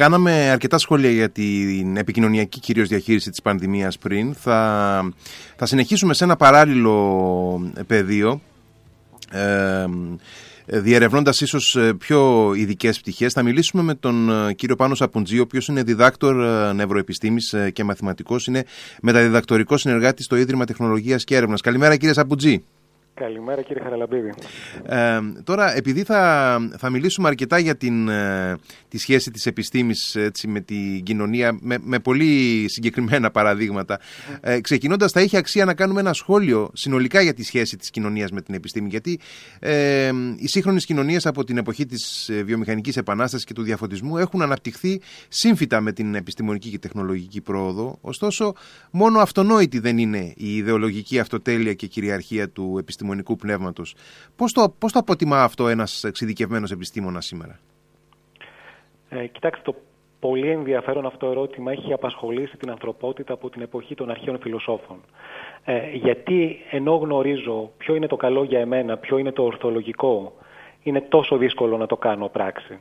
κάναμε αρκετά σχόλια για την επικοινωνιακή κυρίως διαχείριση της πανδημίας πριν. Θα, θα συνεχίσουμε σε ένα παράλληλο πεδίο. Ε, διερευνώντας ίσως πιο ειδικές πτυχές. Θα μιλήσουμε με τον κύριο Πάνο Σαπουτζή, ο οποίος είναι διδάκτορ νευροεπιστήμης και μαθηματικός, είναι μεταδιδακτορικός συνεργάτης στο Ίδρυμα Τεχνολογίας και Έρευνας. Καλημέρα κύριε Σαπουτζή. Καλημέρα κύριε Χαραλαμπίδη. Ε, τώρα, επειδή θα, θα μιλήσουμε αρκετά για την, ε, τη σχέση της επιστήμης έτσι, με την κοινωνία, με, με πολύ συγκεκριμένα παραδείγματα, ε, ξεκινώντας θα έχει αξία να κάνουμε ένα σχόλιο συνολικά για τη σχέση της κοινωνίας με την επιστήμη, γιατί ε, οι σύγχρονες κοινωνίες από την εποχή της ε, βιομηχανικής επανάστασης και του διαφωτισμού έχουν αναπτυχθεί σύμφυτα με την επιστημονική και τεχνολογική πρόοδο, ωστόσο μόνο αυτονόητη δεν είναι η ιδεολογική αυτοτέλεια και κυριαρχία του επιστημονικού επιστημονικού πνεύματος. Πώς το, πώς το αποτιμά αυτό ένας εξειδικευμένος επιστήμονας σήμερα; Ε, κοιτάξτε, το πολύ ενδιαφέρον αυτό ερώτημα έχει απασχολήσει την ανθρωπότητα από την εποχή των αρχαίων φιλοσόφων. Ε, γιατί ενώ γνωρίζω ποιο είναι το καλό για εμένα, ποιο είναι το ορθολογικό, είναι τόσο δύσκολο να το κάνω πράξη.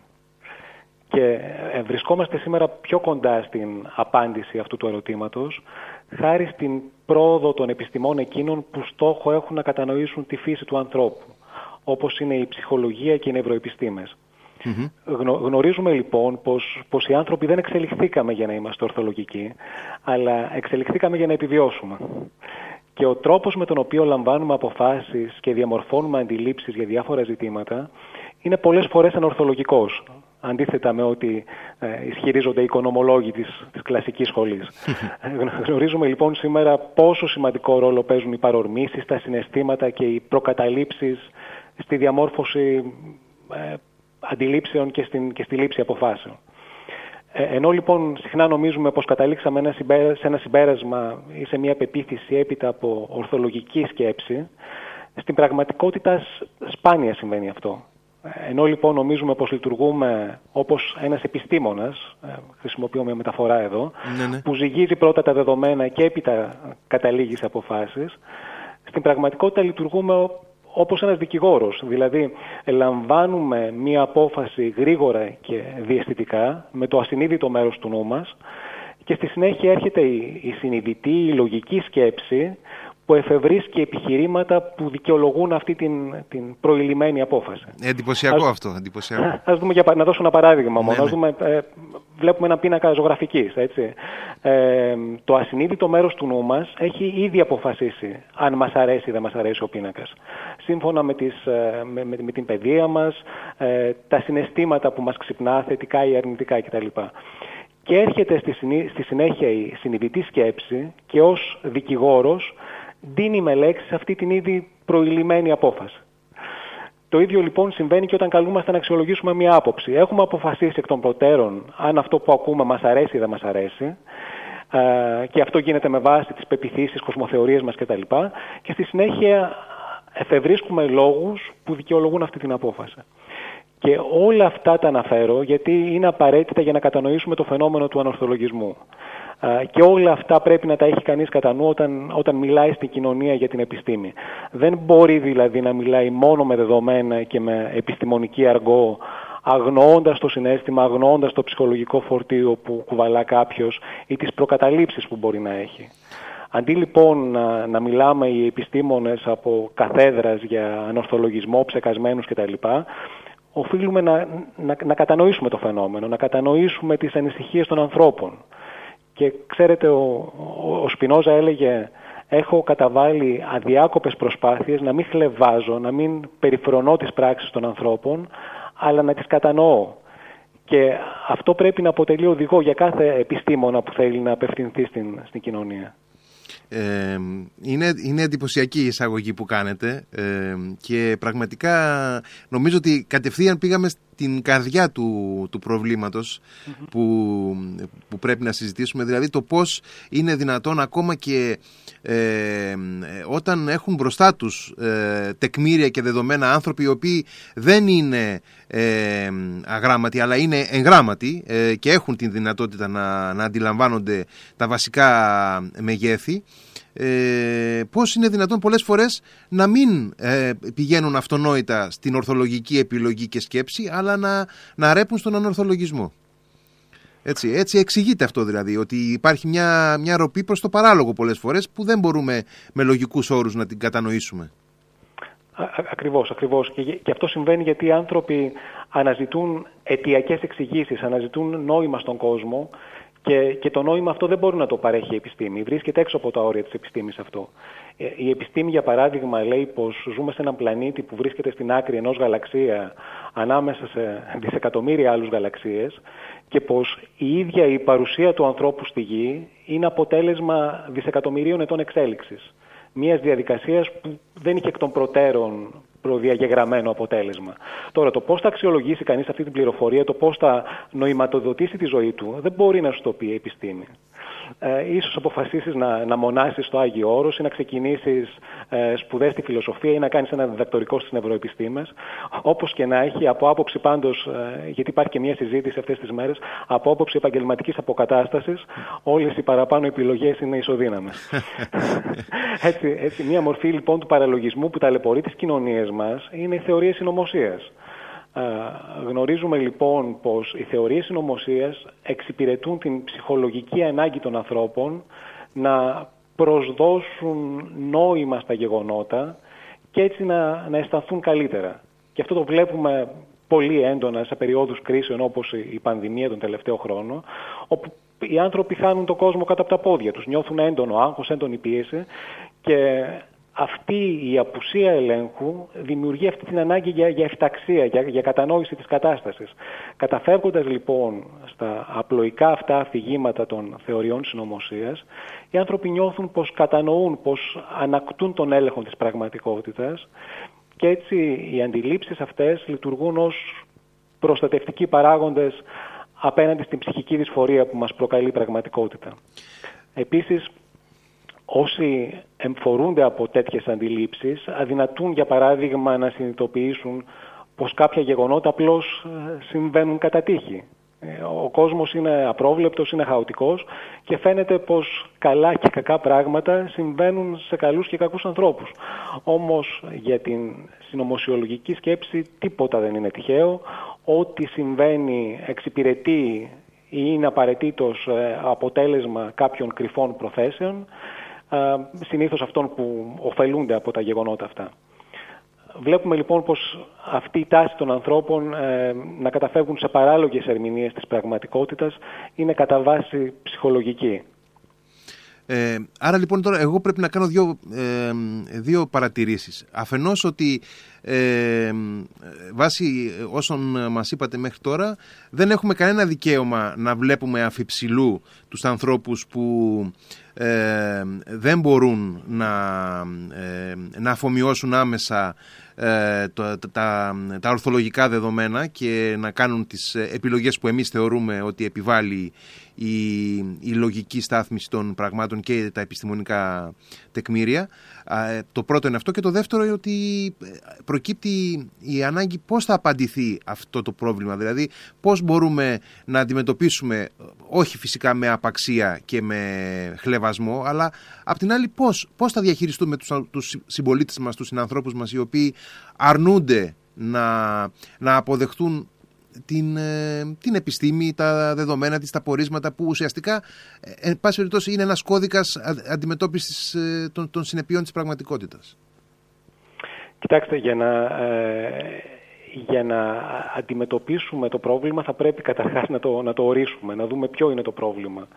Και ε, βρισκόμαστε σήμερα πιο κοντά στην απάντηση αυτού του ερωτήματος, χάρη στην πρόοδο των επιστημών εκείνων που στόχο έχουν να κατανοήσουν τη φύση του ανθρώπου, όπως είναι η ψυχολογία και οι νευροεπιστήμες. γνωρίζουμε λοιπόν πως, πως οι άνθρωποι δεν εξελιχθήκαμε για να είμαστε ορθολογικοί, αλλά εξελιχθήκαμε για να επιβιώσουμε. Και ο τρόπος με τον οποίο λαμβάνουμε αποφάσεις και διαμορφώνουμε αντιλήψεις για διάφορα ζητήματα είναι πολλές φορές ανορθολογικός αντίθετα με ό,τι ε, ισχυρίζονται οι οικονομολόγοι της, της κλασικής σχολής. Γνωρίζουμε λοιπόν σήμερα πόσο σημαντικό ρόλο παίζουν οι παρορμήσεις, τα συναισθήματα και οι προκαταλήψεις στη διαμόρφωση ε, αντιλήψεων και, στην, και στη λήψη αποφάσεων. Ε, ενώ λοιπόν συχνά νομίζουμε πως καταλήξαμε ένα σε ένα συμπέρασμα ή σε μια πεποίθηση έπειτα από ορθολογική σκέψη, στην πραγματικότητα σπάνια συμβαίνει αυτό. Ενώ λοιπόν νομίζουμε πως λειτουργούμε όπως ένας επιστήμονας, ε, χρησιμοποιώ μια μεταφορά εδώ, ναι, ναι. που ζυγίζει πρώτα τα δεδομένα και έπειτα καταλήγεις σε αποφάσεις, στην πραγματικότητα λειτουργούμε όπως ένας δικηγόρος. Δηλαδή, λαμβάνουμε μία απόφαση γρήγορα και διαισθητικά, με το ασυνείδητο μέρος του νου μας, και στη συνέχεια έρχεται η, η συνειδητή, η λογική σκέψη, που εφευρίσκει επιχειρήματα που δικαιολογούν αυτή την, την προηλημένη απόφαση. Εντυπωσιακό ας, αυτό. Εντυπωσιακό. Ας δούμε για, να δώσω ένα παράδειγμα μόνο. Ναι, ναι. δούμε, ε, βλέπουμε ένα πίνακα ζωγραφικής. Έτσι. Ε, το ασυνείδητο μέρος του νου μας έχει ήδη αποφασίσει αν μας αρέσει ή δεν μας αρέσει ο πίνακας. Σύμφωνα με, τις, ε, με, με, με την παιδεία μας, ε, τα συναισθήματα που μας ξυπνά, θετικά ή αρνητικά κτλ. Και έρχεται στη, στη συνέχεια η συνειδητή σκέψη και ως δικηγόρος δίνει με λέξεις αυτή την ήδη προηλημένη απόφαση. Το ίδιο λοιπόν συμβαίνει και όταν καλούμαστε να αξιολογήσουμε μια άποψη. Έχουμε αποφασίσει εκ των προτέρων αν αυτό που ακούμε μας αρέσει ή δεν μας αρέσει ε, και αυτό γίνεται με βάση τις πεπιθήσεις, κοσμοθεωρίες μας κτλ. Και στη συνέχεια εφευρίσκουμε λόγους που δικαιολογούν αυτή την απόφαση. Και όλα αυτά τα αναφέρω γιατί είναι απαραίτητα για να κατανοήσουμε το φαινόμενο του ανορθολογισμού. Και όλα αυτά πρέπει να τα έχει κανείς κατά νου όταν, όταν μιλάει στην κοινωνία για την επιστήμη. Δεν μπορεί δηλαδή να μιλάει μόνο με δεδομένα και με επιστημονική αργό αγνοώντας το συνέστημα, αγνοώντας το ψυχολογικό φορτίο που κουβαλά κάποιος ή τις προκαταλήψεις που μπορεί να έχει. Αντί λοιπόν να, να μιλάμε οι επιστήμονες από καθέδρας για ανορθολογισμό, ψεκασμένους κτλ., οφείλουμε να, να, να κατανοήσουμε το φαινόμενο, να κατανοήσουμε τις ανησυχίες των ανθρώπων. Και ξέρετε, ο, ο, ο Σπινόζα έλεγε έχω καταβάλει αδιάκοπες προσπάθειες να μην χλεβάζω, να μην περιφρονώ τις πράξεις των ανθρώπων, αλλά να τις κατανοώ. Και αυτό πρέπει να αποτελεί οδηγό για κάθε επιστήμονα που θέλει να απευθυνθεί στην, στην κοινωνία. Ε, είναι, είναι εντυπωσιακή η εισαγωγή που κάνετε ε, και πραγματικά νομίζω ότι κατευθείαν πήγαμε στην καρδιά του, του προβληματος που, που πρέπει να συζητήσουμε. Δηλαδή το πώς είναι δυνατόν ακόμα και ε, όταν έχουν μπροστά τους ε, τεκμήρια και δεδομένα άνθρωποι οι οποίοι δεν είναι ε, αγράμματοι αλλά είναι εγγράμματοι ε, και έχουν την δυνατότητα να, να αντιλαμβάνονται τα βασικά μεγέθη ε, πώς είναι δυνατόν πολλές φορές να μην ε, πηγαίνουν αυτονόητα στην ορθολογική επιλογή και σκέψη αλλά να, να ρέπουν στον ανορθολογισμό. Έτσι, έτσι εξηγείται αυτό δηλαδή, ότι υπάρχει μια, μια ροπή προς το παράλογο πολλές φορές που δεν μπορούμε με λογικούς όρους να την κατανοήσουμε. Ακριβώς, ακριβώς. Και, και αυτό συμβαίνει γιατί οι άνθρωποι αναζητούν αιτιακές εξηγήσεις, αναζητούν νόημα στον κόσμο και, και το νόημα αυτό δεν μπορεί να το παρέχει η επιστήμη. Βρίσκεται έξω από τα όρια της επιστήμης αυτό. Ε, η επιστήμη, για παράδειγμα, λέει πως ζούμε σε έναν πλανήτη που βρίσκεται στην άκρη ενός γαλαξία ανάμεσα σε δισεκατομμύρια άλλους γαλαξίες και πως η ίδια η παρουσία του ανθρώπου στη Γη είναι αποτέλεσμα δισεκατομμυρίων ετών εξέλιξης. Μιας διαδικασίας που δεν είχε εκ των προτέρων προδιαγεγραμμένο αποτέλεσμα. Τώρα, το πώς θα αξιολογήσει κανείς αυτή την πληροφορία, το πώς θα νοηματοδοτήσει τη ζωή του, δεν μπορεί να σου το πει η επιστήμη ε, ίσως αποφασίσεις να, να μονάσεις στο Άγιο Όρος ή να ξεκινήσεις ε, σπουδές στη φιλοσοφία ή να κάνεις ένα διδακτορικό στις νευροεπιστήμες. Όπως και να έχει, από άποψη πάντως, ε, γιατί υπάρχει και μια συζήτηση αυτές τις μέρες, από άποψη επαγγελματικής αποκατάστασης, όλες οι παραπάνω επιλογές είναι ισοδύναμες. έτσι, έτσι, μια μορφή λοιπόν του παραλογισμού που ταλαιπωρεί τις κοινωνίες μας είναι οι θεωρίες συνωμοσίας. Γνωρίζουμε λοιπόν πως οι θεωρίες συνωμοσίας εξυπηρετούν την ψυχολογική ανάγκη των ανθρώπων να προσδώσουν νόημα στα γεγονότα και έτσι να, να αισθανθούν καλύτερα. Και αυτό το βλέπουμε πολύ έντονα σε περιόδους κρίσεων όπως η πανδημία τον τελευταίο χρόνο, όπου οι άνθρωποι χάνουν τον κόσμο κάτω από τα πόδια τους, νιώθουν έντονο άγχος, έντονη πίεση και αυτή η απουσία ελέγχου δημιουργεί αυτή την ανάγκη για, για εφταξία, για, για κατανόηση της κατάστασης. Καταφεύγοντας λοιπόν στα απλοϊκά αυτά αφηγήματα των θεωριών συνωμοσίας, οι άνθρωποι νιώθουν πως κατανοούν, πως ανακτούν τον έλεγχο της πραγματικότητας και έτσι οι αντιλήψεις αυτές λειτουργούν ως προστατευτικοί παράγοντες απέναντι στην ψυχική δυσφορία που μας προκαλεί η πραγματικότητα. Επίσης, όσοι εμφορούνται από τέτοιες αντιλήψεις αδυνατούν για παράδειγμα να συνειδητοποιήσουν πως κάποια γεγονότα απλώς ε, συμβαίνουν κατά τύχη. Ε, ο κόσμος είναι απρόβλεπτος, είναι χαοτικός και φαίνεται πως καλά και κακά πράγματα συμβαίνουν σε καλούς και κακούς ανθρώπους. Όμως για την συνωμοσιολογική σκέψη τίποτα δεν είναι τυχαίο. Ό,τι συμβαίνει εξυπηρετεί ή είναι απαραίτητος ε, αποτέλεσμα κάποιων κρυφών προθέσεων συνήθως αυτών που ωφελούνται από τα γεγονότα αυτά. Βλέπουμε λοιπόν πως αυτή η τάση των ανθρώπων ε, να καταφεύγουν σε παράλογες ερμηνείες της πραγματικότητας είναι κατά βάση ψυχολογική. Ε, άρα λοιπόν τώρα εγώ πρέπει να κάνω δύο, ε, δύο παρατηρήσεις. Αφενός ότι ε, βάσει όσων μας είπατε μέχρι τώρα δεν έχουμε κανένα δικαίωμα να βλέπουμε αφιψηλού τους ανθρώπους που ε, δεν μπορούν να, ε, να αφομοιώσουν άμεσα ε, τα, τα, τα ορθολογικά δεδομένα και να κάνουν τις επιλογές που εμείς θεωρούμε ότι επιβάλλει η, η λογική στάθμιση των πραγμάτων και τα επιστημονικά τεκμήρια. Το πρώτο είναι αυτό και το δεύτερο είναι ότι προκύπτει η ανάγκη πώς θα απαντηθεί αυτό το πρόβλημα. Δηλαδή πώς μπορούμε να αντιμετωπίσουμε όχι φυσικά με απαξία και με χλεβασμό αλλά απ' την άλλη πώς, πώς θα διαχειριστούμε τους, τους συμπολίτες μας, τους συνανθρώπους μας οι οποίοι αρνούνται να, να αποδεχτούν την, ε, την επιστήμη, τα δεδομένα της, τα πορίσματα που ουσιαστικά, ε, εν πάση περιπτώσει, είναι ένας κώδικας αντιμετώπισης ε, των, των συνεπειών της πραγματικότητας. Κοιτάξτε, για να, για να αντιμετωπίσουμε το πρόβλημα θα πρέπει καταρχάς να το, να το ορίσουμε, να δούμε ποιο είναι το πρόβλημα.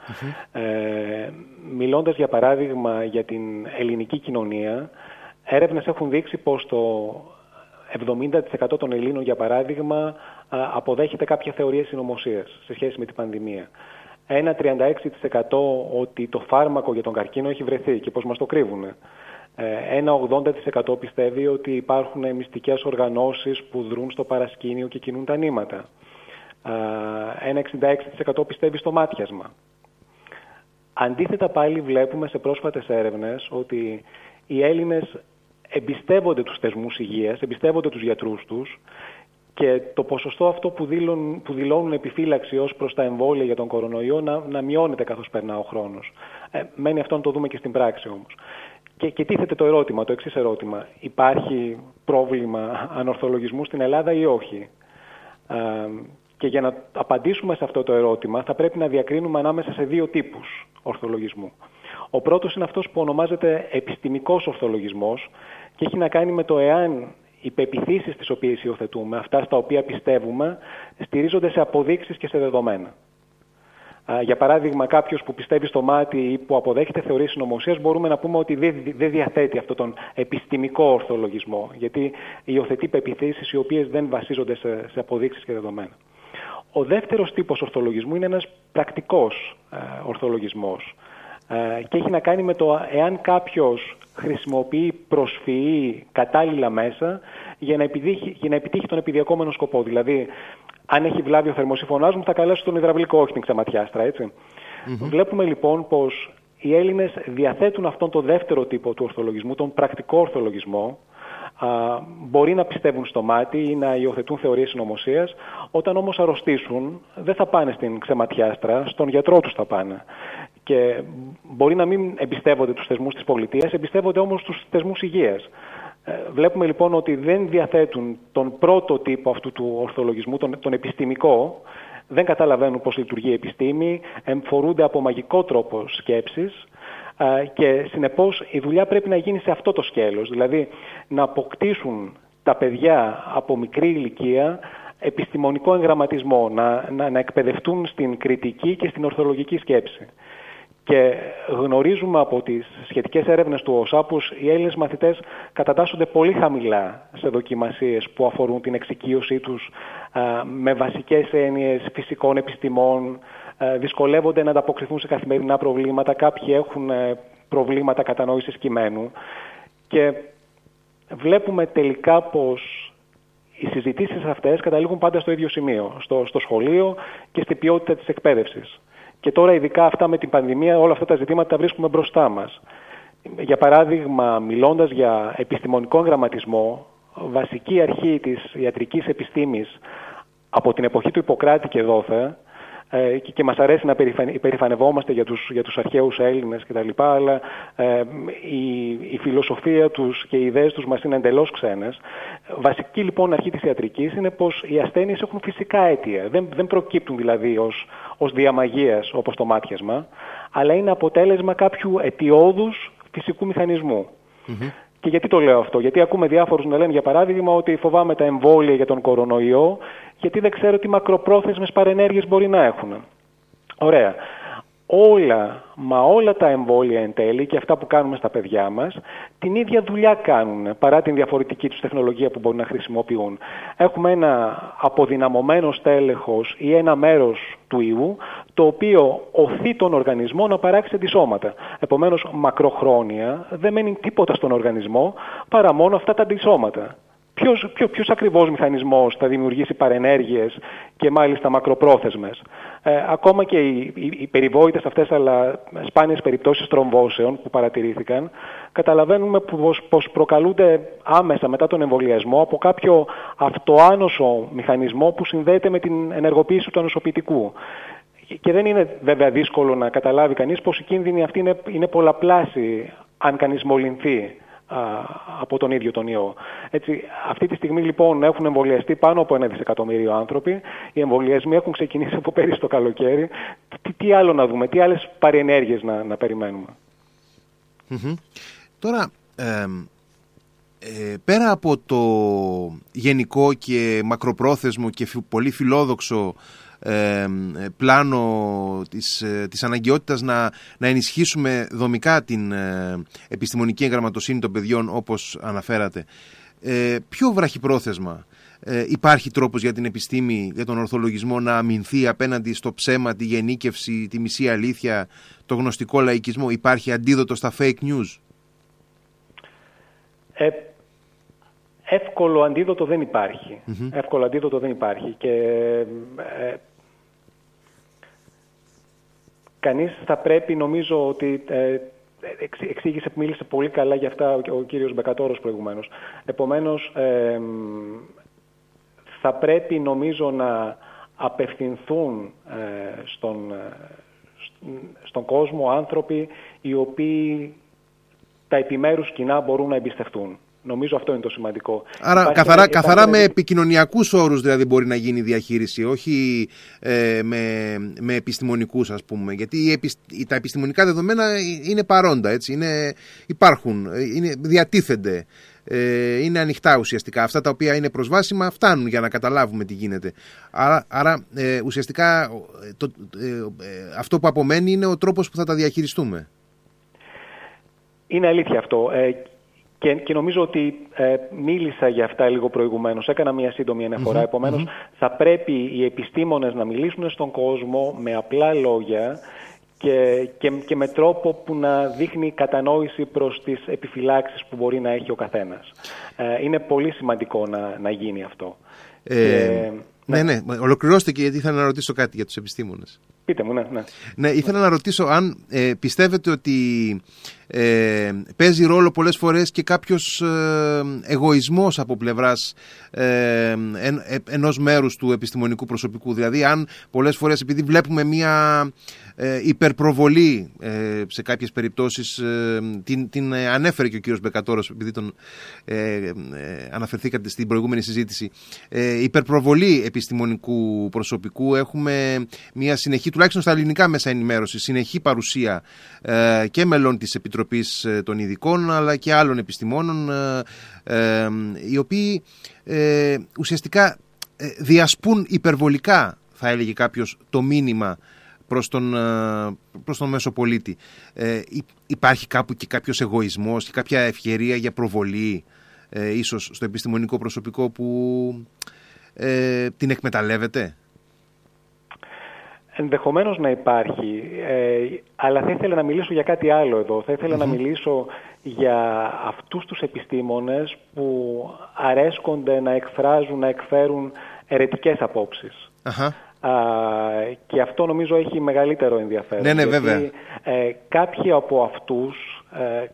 Ε, μιλώντας για παράδειγμα για την ελληνική κοινωνία, έρευνες έχουν δείξει πως το 70% των Ελλήνων, για παράδειγμα, αποδέχεται κάποια θεωρία συνωμοσίας σε σχέση με την πανδημία. Ένα 36% ότι το φάρμακο για τον καρκίνο έχει βρεθεί και πώς μας το κρύβουν. Ε, ένα 80% πιστεύει ότι υπάρχουν μυστικές οργανώσεις που δρούν στο παρασκήνιο και κινούν τα νήματα. Ένα 66% πιστεύει στο μάτιασμα. Αντίθετα πάλι βλέπουμε σε πρόσφατες έρευνες ότι οι Έλληνες εμπιστεύονται τους θεσμούς υγείας, εμπιστεύονται τους γιατρούς τους και το ποσοστό αυτό που δηλώνουν, που δηλώνουν επιφύλαξη ως προς τα εμβόλια για τον κορονοϊό να, να μειώνεται καθώς περνά ο χρόνος. Ε, μένει αυτό να το δούμε και στην πράξη όμως. Και, και τίθεται το ερώτημα, το εξής ερώτημα. Υπάρχει πρόβλημα ανορθολογισμού στην Ελλάδα ή όχι; Ε, Και για να απαντήσουμε σε αυτό το ερώτημα θα πρέπει να διακρίνουμε ανάμεσα σε δύο τύπους ορθολογισμού. Ο πρώτος είναι αυτός που ονομάζεται επιστημικός ορθολογισμός και έχει να κάνει με το εάν οι πεπιθήσεις τις οποίες υιοθετούμε, αυτά στα οποία πιστεύουμε, στηρίζονται σε αποδείξεις και σε δεδομένα. Για παράδειγμα, κάποιος που πιστεύει στο μάτι ή που αποδέχεται θεωρίες συνωμοσίας, μπορούμε να πούμε ότι δεν διαθέτει αυτόν τον επιστημικό ορθολογισμό, γιατί υιοθετεί πεπιθήσεις οι οποίες δεν βασίζονται σε, σε αποδείξεις και δεδομένα. Ο δεύτερος τύπος ορθολογισμού είναι ένας πρακτικός ε, ορθολογισμός ε, και έχει να κάνει με το εάν κάποιος χρησιμοποιεί προσφυή κατάλληλα μέσα για να, επιτύχει, για να επιτύχει τον επιδιακόμενο σκοπό. Δηλαδή, αν έχει βλάβει ο θερμοσύφωνά μου, θα καλέσω τον υδραυλικό, όχι την ξεματιάστρα, Βλέπουμε λοιπόν πως οι Έλληνες διαθέτουν αυτόν τον δεύτερο τύπο του ορθολογισμού, τον πρακτικό ορθολογισμό. Α, μπορεί να πιστεύουν στο μάτι ή να υιοθετούν θεωρίες συνωμοσίας. Όταν όμως αρρωστήσουν, δεν θα πάνε στην ξεματιάστρα, στον γιατρό τους θα πάνε. Και μπορεί να μην εμπιστεύονται τους θεσμούς της πολιτείας, εμπιστεύονται όμως τους θεσμούς υγείας. Ε, βλέπουμε λοιπόν ότι δεν διαθέτουν τον πρώτο τύπο αυτού του ορθολογισμού, τον, τον επιστημικό, δεν καταλαβαίνουν πώς λειτουργεί η επιστήμη, εμφορούνται από μαγικό τρόπο σκέψης ε, και συνεπώς η δουλειά πρέπει να γίνει σε αυτό το σκέλος, δηλαδή να αποκτήσουν τα παιδιά από μικρή ηλικία επιστημονικό εγγραμματισμό, να, να, να εκπαιδευτούν στην κριτική και στην ορθολογική σκέψη. Και γνωρίζουμε από τις σχετικές έρευνες του ΟΣΑ πως οι Έλληνες μαθητές κατατάσσονται πολύ χαμηλά σε δοκιμασίες που αφορούν την εξοικείωσή τους με βασικές έννοιες φυσικών επιστημών, δυσκολεύονται να ανταποκριθούν σε καθημερινά προβλήματα, κάποιοι έχουν ε, προβλήματα κατανόησης κειμένου και βλέπουμε τελικά πως οι συζητήσεις αυτές καταλήγουν πάντα στο ίδιο σημείο, στο, στο σχολείο και στην ποιότητα της εκπαίδευσης. Και τώρα ειδικά αυτά με την πανδημία, όλα αυτά τα ζητήματα τα βρίσκουμε μπροστά μας. Για παράδειγμα, μιλώντας για επιστημονικό γραμματισμό, βασική αρχή της ιατρικής επιστήμης από την εποχή του Ιπποκράτη και δόθε, ε, και, και μας αρέσει να υπερηφανευόμαστε για τους, για τους αρχαίους Έλληνες κτλ. Αλλά ε, η, η φιλοσοφία τους και οι ιδέες τους μας είναι εντελώς ξένες. Βασική λοιπόν αρχή της ιατρικής είναι πως οι ασθένειες έχουν φυσικά αίτια. Δεν, δεν προκύπτουν δηλαδή ως, ως διαμαγείας όπως το μάτιασμα, αλλά είναι αποτέλεσμα κάποιου αιτιόδους φυσικού Και γιατί το λέω αυτό, Γιατί ακούμε διάφορους να λένε, για παράδειγμα, ότι φοβάμαι τα εμβόλια για τον κορονοϊό γιατί δεν ξέρω τι μακροπρόθεσμες παρενέργειες μπορεί να έχουν. Ωραία. Όλα, μα όλα τα εμβόλια εν τέλει και αυτά που κάνουμε στα παιδιά μας, την ίδια δουλειά κάνουν, παρά την διαφορετική τους τεχνολογία που μπορούν να χρησιμοποιούν. Έχουμε ένα αποδυναμωμένο στέλεχος ή ένα μέρος του ιού, το οποίο οθεί τον οργανισμό να παράξει αντισώματα. Επομένως, μακροχρόνια δεν μένει τίποτα στον οργανισμό παρά μόνο αυτά τα αντισώματα ποιος, ποιο, ποιος ακριβώς μηχανισμός θα δημιουργήσει παρενέργειες και μάλιστα μακροπρόθεσμες. Ε, ακόμα και οι, οι, οι περιβόητες αυτές αλλά σπάνιες περιπτώσεις τρομβώσεων που παρατηρήθηκαν καταλαβαίνουμε πως, πως προκαλούνται άμεσα μετά τον εμβολιασμό από κάποιο αυτοάνωσο μηχανισμό που συνδέεται με την ενεργοποίηση του ανοσοποιητικού. Και δεν είναι βέβαια δύσκολο να καταλάβει κανείς πως η κίνδυνη αυτή είναι, είναι πολλαπλάσιοι αν κανείς μολυνθεί από τον ίδιο τον ιό. Έτσι, αυτή τη στιγμή λοιπόν έχουν εμβολιαστεί πάνω από ένα δισεκατομμύριο άνθρωποι. Οι εμβολιασμοί έχουν ξεκινήσει από πέρυσι το καλοκαίρι. Τι, τι άλλο να δούμε, τι άλλες παρενέργειες να, να περιμένουμε. Τώρα, ε, πέρα από το γενικό και μακροπρόθεσμο και πολύ φιλόδοξο πλάνο της, ε, της αναγκαιότητας να, να ενισχύσουμε δομικά την ε, επιστημονική εγγραμματοσύνη των παιδιών όπως αναφέρατε. Ε, πιο βραχυπρόθεσμα ε, υπάρχει τρόπος για την επιστήμη, για τον ορθολογισμό να αμυνθεί απέναντι στο ψέμα, τη γενίκευση, τη μισή αλήθεια, το γνωστικό λαϊκισμό; Υπάρχει αντίδοτο στα fake news; Ε, εύκολο αντίδοτο δεν υπαρχει Εύκολο αντίδοτο δεν υπάρχει. Και Κανείς θα πρέπει, νομίζω ότι ε, εξήγησε, μίλησε πολύ καλά για αυτά ο κύριος Μπεκατόρος προηγουμένως. Επομένως, ε, θα πρέπει νομίζω να απευθυνθούν ε, στον, στον κόσμο άνθρωποι οι οποίοι τα επιμέρους κοινά μπορούν να εμπιστευτούν. Νομίζω αυτό είναι το σημαντικό. Άρα καθαρά, καθαρά με επικοινωνιακούς όρους δηλαδή μπορεί να γίνει η διαχείριση, όχι ε, με, με επιστημονικούς ας πούμε. Γιατί τα επιστημονικά δεδομένα είναι παρόντα, έτσι, είναι, υπάρχουν, είναι, διατίθενται. Ε, είναι ανοιχτά ουσιαστικά. Αυτά τα οποία είναι προσβάσιμα φτάνουν για να καταλάβουμε τι γίνεται. Άρα, άρα ε, ουσιαστικά το, αυτό που απομένει είναι ο τρόπος που θα τα διαχειριστούμε. Είναι αλήθεια αυτό. Ε, και, και νομίζω ότι ε, μίλησα για αυτά λίγο προηγουμένως. Έκανα μια σύντομη αναφορά. Mm-hmm, θα πρέπει οι επιστήμονες να μιλήσουν στον κόσμο με απλά λόγια και, και, και με τρόπο που να δείχνει κατανόηση προς τις επιφυλάξεις που μπορεί να έχει ο καθένας. Ε, είναι πολύ σημαντικό να, να γίνει αυτό. Ε, ναι, ναι, ναι. Ολοκληρώστε και γιατί ήθελα να ρωτήσω κάτι για τους επιστήμονες. Πείτε μου, ναι. Ναι, ναι ήθελα να ρωτήσω αν ε, πιστεύετε ότι ε, παίζει ρόλο πολλές φορές και κάποιος ε, εγωισμός από πλευράς ε, εν, ε, ενός μέρους του επιστημονικού προσωπικού. Δηλαδή αν πολλές φορές επειδή βλέπουμε μία ε, υπερπροβολή ε, σε κάποιες περιπτώσεις ε, την, την ανέφερε και ο κύριος Μπεκατόρος επειδή τον αναφερθήκατε στην προηγούμενη συζήτηση υπερπροβολή επιστημονικού προσωπικού έχουμε μια συνεχή τουλάχιστον στα ελληνικά μέσα ενημέρωση συνεχή παρουσία και μελών της Επιτροπής των Ειδικών αλλά και άλλων επιστημόνων οι οποίοι ουσιαστικά διασπούν υπερβολικά θα έλεγε κάποιος το μήνυμα προς τον, ε, προς τον μέσο πολίτη. Ε, υπάρχει κάπου και κάποιος εγωισμός και κάποια ευκαιρία για προβολή ε, ίσως στο επιστημονικό προσωπικό που ε, την εκμεταλλεύεται; Ενδεχομένως να υπάρχει, ε, αλλά θα ήθελα να μιλήσω για κάτι άλλο εδώ. Θα ηθελα να μιλήσω για αυτούς τους επιστήμονες που αρέσκονται να εκφράζουν, να εκφέρουν ερετικές απόψεις και αυτό νομίζω έχει μεγαλύτερο ενδιαφέρον. Ναι, ναι, βέβαια. Ε, κάποιοι από αυτούς ε,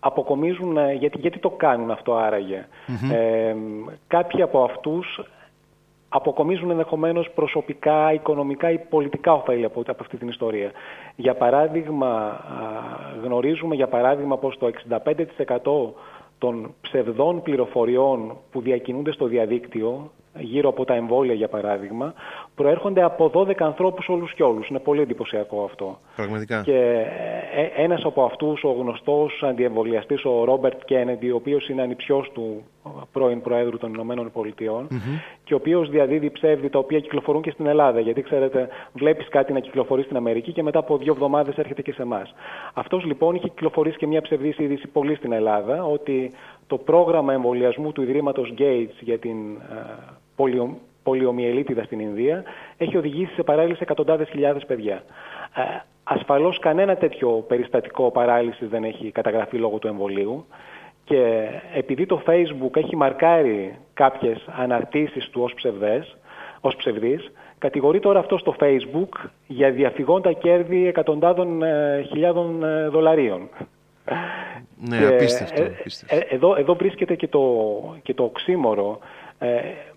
αποκομίζουν, ε, γιατί, γιατί το κάνουν αυτό Ε, κάποιοι από αυτούς αποκομίζουν ενδεχομένως προσωπικά, οικονομικά ή πολιτικά ωφέλη από, από αυτή την ιστορία. Για παράδειγμα, γνωρίζουμε για παράδειγμα πως το 65% των ψευδών πληροφοριών που διακινούνται στο διαδίκτυο γύρω από τα εμβόλια για παράδειγμα, προέρχονται από 12 ανθρώπους όλους και όλους. Είναι πολύ εντυπωσιακό αυτό. Πραγματικά. Και ε, ε, ένας από αυτούς, ο γνωστός αντιεμβολιαστής, ο Ρόμπερτ Κέννεντι, ο οποίος είναι ανιψιός του πρώην Προέδρου των Ηνωμένων και ο οποίος διαδίδει ψεύδι τα οποία κυκλοφορούν και στην Ελλάδα. Γιατί ξέρετε, βλέπεις κάτι να κυκλοφορεί στην Αμερική και μετά από δύο εβδομάδες έρχεται και σε εμάς. Αυτός λοιπόν είχε κυκλοφορήσει και μια ψευδή είδηση πολύ στην Ελλάδα, ότι το πρόγραμμα εμβολιασμού του Ιδρύματος Gates για την ε, πολιο, πολιομιελίτιδα στην Ινδία έχει οδηγήσει σε παράλυση εκατοντάδες χιλιάδες παιδιά. Ε, ασφαλώς κανένα τέτοιο περιστατικό παράλυσης δεν έχει καταγραφεί λόγω του εμβολίου και επειδή το Facebook έχει μαρκάρει κάποιες αναρτήσεις του ως, ψευδές, ως ψευδής, κατηγορεί τώρα αυτό στο Facebook για διαφυγόντα κέρδη εκατοντάδων ε, χιλιάδων ε, δολαρίων. Ναι, απίστευτο. Ε, ε, εδώ, εδώ βρίσκεται και το, και το οξύμορο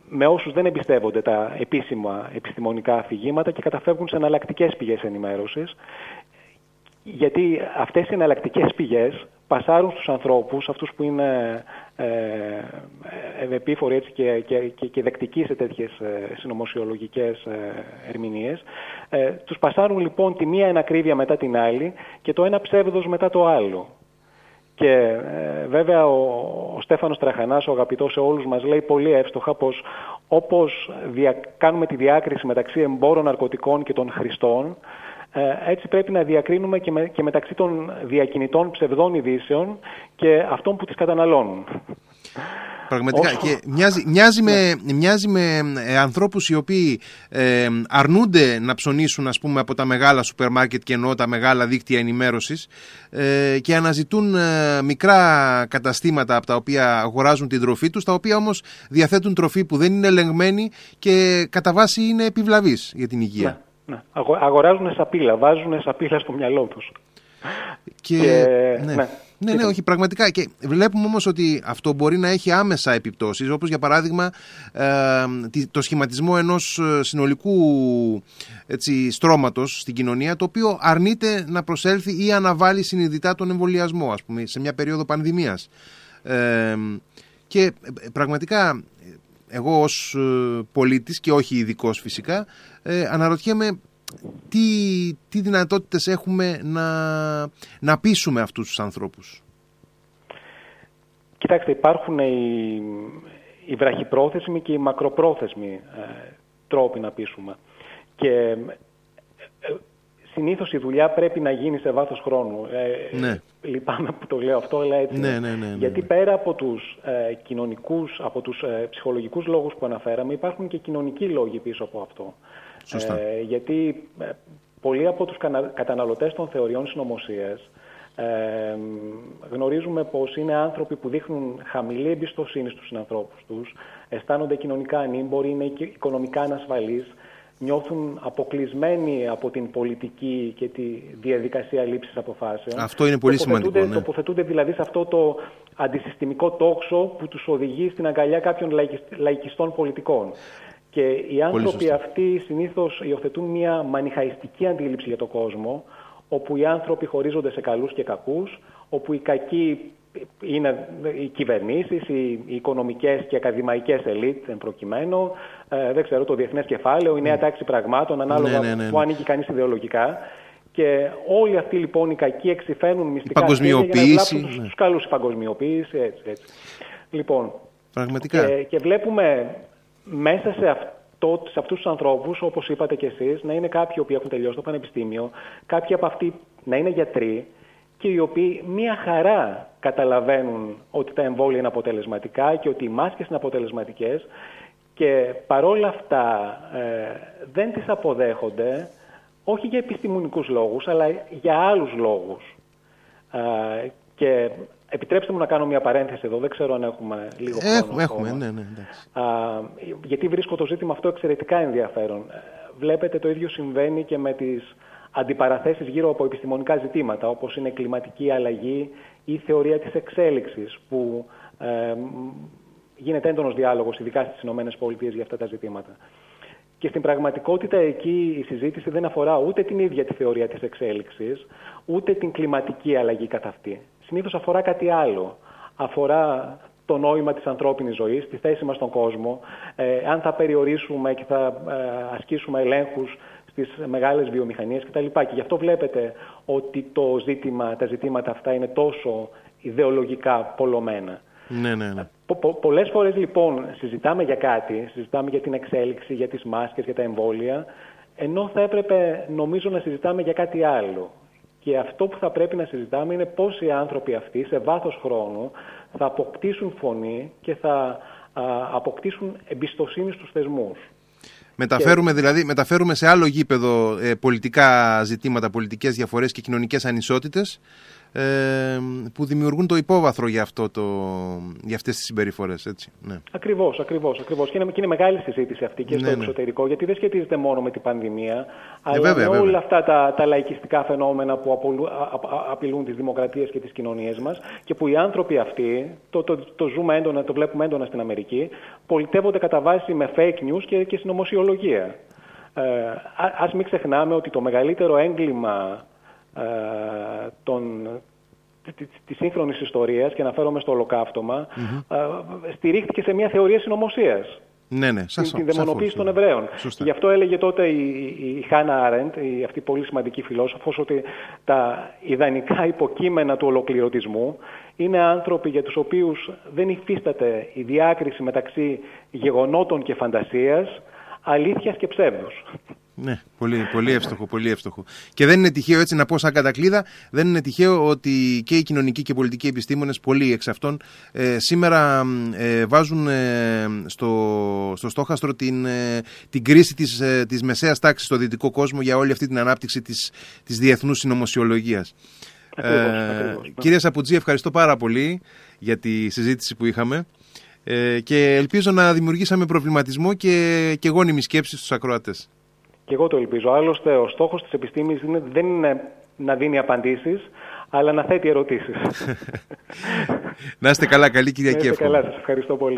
με όσους δεν εμπιστεύονται τα επίσημα επιστημονικά αφηγήματα και καταφεύγουν σε εναλλακτικές πηγές ενημέρωσης. Γιατί αυτές οι εναλλακτικές πηγές πασάρουν στους ανθρώπους, αυτούς που είναι ε, ε επίφοροι έτσι και, και, και, δεκτικοί σε τέτοιες ε, συνωμοσιολογικές ε, ερμηνείες, ε, τους πασάρουν λοιπόν τη μία ενακρίβεια μετά την άλλη και το ένα ψεύδος μετά το άλλο. Και ε, βέβαια ο, ο Στέφανος Τραχανάς, ο αγαπητός σε όλους μας, λέει πολύ εύστοχα πως όπως δια, κάνουμε τη διάκριση μεταξύ εμπόρων ναρκωτικών και των χρηστών, ε, έτσι πρέπει να διακρίνουμε και, και μεταξύ των διακινητών ψευδών ειδήσεων και αυτών που τις καταναλώνουν. Πραγματικά. Και μοιάζει, μοιάζει, με, ναι. μοιάζει με ε, ανθρώπους οι οποίοι ε, αρνούνται να ψωνίσουν ας πούμε, από τα μεγάλα σούπερ μάρκετ και εννοώ τα μεγάλα δίκτυα ενημέρωσης ε, και αναζητούν ε, μικρά καταστήματα από τα οποία αγοράζουν την τροφή τους, τα οποία όμως διαθέτουν τροφή που δεν είναι ελεγμένη και κατά βάση είναι επιβλαβής για την υγεία. Ναι, ναι. Αγοράζουν σαπίλα, βάζουν σαπίλα στο μυαλό τους. Και, ναι. ναι. Ναι, ναι, όχι, πραγματικά. Και βλέπουμε όμως ότι αυτό μπορεί να έχει άμεσα επιπτώσεις, όπως για παράδειγμα ε, το σχηματισμό ενός ε, συνολικού έτσι, στρώματος στην κοινωνία, το οποίο αρνείται να προσέλθει ή αναβάλει συνειδητά τον εμβολιασμό, ας πούμε, σε μια περίοδο πανδημίας. και πραγματικά εγώ ως πολίτης και όχι ειδικός φυσικά αναρωτιέμαι τι, τι δυνατότητες έχουμε να, να πείσουμε αυτούς τους ανθρώπους; Κοιτάξτε, υπάρχουν οι, οι βραχυπρόθεσμοι και οι μακροπρόθεσμοι ε, τρόποι να πείσουμε. Και ε, ε, συνήθως η δουλειά πρέπει να γίνει σε βάθος χρόνου. Ε, ναι. Λυπάμαι που το λέω αυτό, αλλά έτσι ναι, ναι, ναι, Γιατί πέρα από τους ε, κοινωνικούς, από τους ε, ψυχολογικούς λόγους που αναφέραμε, υπάρχουν και κοινωνικοί λόγοι πίσω από αυτό. Ε, γιατί ε, πολλοί από τους καταναλωτές των θεωριών συνωμοσίας ε, γνωρίζουμε πως είναι άνθρωποι που δείχνουν χαμηλή εμπιστοσύνη στους συνανθρώπους τους, αισθάνονται κοινωνικά ανήμποροι, είναι οικονομικά ανασφαλείς, νιώθουν αποκλεισμένοι από την πολιτική και τη διαδικασία λήψης αποφάσεων. Αυτό είναι πολύ σημαντικό. Ναι. Τοποθετούνται δηλαδή σε αυτό το αντισυστημικό τόξο που τους οδηγεί στην αγκαλιά κάποιων λαϊκιστών πολιτικών. Και οι άνθρωποι αυτοί συνήθως υιοθετούν μια μανιχαϊστική αντίληψη για τον κόσμο, όπου οι άνθρωποι χωρίζονται σε καλούς και κακούς, όπου οι κακοί είναι οι κυβερνήσεις, οι οικονομικές και ακαδημαϊκές ελίτ εν προκειμένου, ε, δεν ξέρω, το διεθνές κεφάλαιο, η νέα ναι. τάξη πραγμάτων, ανάλογα ναι, ναι, που ανήκει κανείς ιδεολογικά. Και όλοι αυτοί λοιπόν οι κακοί εξηφαίνουν μυστικά η παγκοσμιοποίηση, για να τους καλούς η παγκοσμιοποίηση, έτσι, έτσι. Λοιπόν, Πραγματικά. Και, και βλέπουμε μέσα σε, αυτό, σε αυτούς τους ανθρώπους, όπως είπατε και εσείς, να είναι κάποιοι που έχουν τελειώσει το πανεπιστήμιο, κάποιοι από αυτοί να είναι γιατροί και οι οποίοι μία χαρά καταλαβαίνουν ότι τα εμβόλια είναι αποτελεσματικά και ότι οι μάσκες είναι αποτελεσματικές και παρόλα αυτά ε, δεν τις αποδέχονται όχι για επιστημονικούς λόγους αλλά για άλλους λόγους. Ε, και Επιτρέψτε μου να κάνω μια παρένθεση εδώ, δεν ξέρω αν έχουμε λίγο χρόνο. Έχουμε, έχουμε, ναι, ναι, Α, γιατί βρίσκω το ζήτημα αυτό εξαιρετικά ενδιαφέρον. Βλέπετε το ίδιο συμβαίνει και με τις αντιπαραθέσεις γύρω από επιστημονικά ζητήματα, όπως είναι κλιματική αλλαγή ή θεωρία της εξέλιξης, που ε, γίνεται έντονος διάλογος, ειδικά στις ΗΠΑ για αυτά τα ζητήματα. Και στην πραγματικότητα εκεί η συζήτηση δεν αφορά ούτε την ίδια τη θεωρία της εξέλιξης, ούτε την κλιματική αλλαγή καθ' αυτή συνήθως αφορά κάτι άλλο. Αφορά το νόημα της ανθρώπινης ζωής, τη θέση μας στον κόσμο, ε, αν θα περιορίσουμε και θα ε, ασκήσουμε ελέγχους στις μεγάλες βιομηχανίες κτλ. Και γι' αυτό βλέπετε ότι το ζήτημα, τα ζητήματα αυτά είναι τόσο ιδεολογικά πολλωμένα. Ναι, ναι, ναι. Πο, πολλές φορές λοιπόν συζητάμε για κάτι, συζητάμε για την εξέλιξη, για τις μάσκες, για τα εμβόλια, ενώ θα έπρεπε νομίζω να συζητάμε για κάτι άλλο. Και αυτό που θα πρέπει να συζητάμε είναι πώς οι άνθρωποι αυτοί σε βάθος χρόνου θα αποκτήσουν φωνή και θα αποκτήσουν εμπιστοσύνη στους θεσμούς. Μεταφέρουμε δηλαδή, μεταφέρουμε σε άλλο γήπεδο ε, πολιτικά ζητήματα, πολιτικές διαφορές και κοινωνικές ανισότητες ε, που δημιουργούν το υπόβαθρο για, αυτό το, για αυτές τις συμπεριφορές. Έτσι. Ναι. Ακριβώς, ακριβώς, ακριβώς. Και είναι, και είναι μεγάλη συζήτηση αυτή και στο ναι, ναι. εξωτερικό, γιατί δεν σχετίζεται μόνο με την πανδημία, ε, αλλά με όλα αυτά τα, τα λαϊκιστικά φαινόμενα που απολου, απειλούν τις δημοκρατίες και τις κοινωνίες μας και που οι άνθρωποι αυτοί, το, το, το ζούμε έντονα, το βλέπουμε έντονα στην Αμερική, πολιτεύονται κατά βάση με fake news και, και συνωμοσιολογία. Ε, ας μην ξεχνάμε ότι το μεγαλύτερο έγκλημα ε, των, της σύγχρονης ιστορίας και αναφέρομαι στο ολοκαυτωμα ε, στηρίχθηκε σε μια θεωρία συνωμοσίας. Ναι, ναι, σαφώς, την δαιμονοποίηση των Εβραίων. Σωστά. γι' αυτό έλεγε τότε η, η Χάνα Άρεντ, η, αυτή πολύ σημαντική φιλόσοφος, ότι τα ιδανικά υποκείμενα του ολοκληρωτισμού είναι άνθρωποι για τους οποίους δεν υφίσταται η διάκριση μεταξύ γεγονότων και φαντασίας, αλήθειας και ψεύδους. Ναι, πολύ, πολύ εύστοχο, πολύ εύστοχο. Και δεν είναι τυχαίο έτσι να πω σαν κατακλείδα, δεν είναι τυχαίο ότι και οι κοινωνικοί και οι πολιτικοί επιστήμονες, πολλοί εξ αυτών, ε, σήμερα ε, βάζουν ε, στο, στο στόχαστρο την, την κρίση της, της μεσαίας τάξης στο δυτικό κόσμο για όλη αυτή την ανάπτυξη της, της διεθνούς συνωμοσιολογίας. Ακριβώς, Κύριε Σαπουτζή, ευχαριστώ πάρα πολύ για τη συζήτηση που είχαμε και ελπίζω να δημιουργήσαμε προβληματισμό και, και γόνιμη σκέψη στους ακροατές. Και εγώ το ελπίζω. Άλλωστε, ο στόχος της επιστήμης δεν είναι να δίνει απαντήσεις, αλλά να θέτει ερωτήσεις. να είστε καλά, καλή Κυριακή. Να είστε καλά, σας ευχαριστώ πολύ.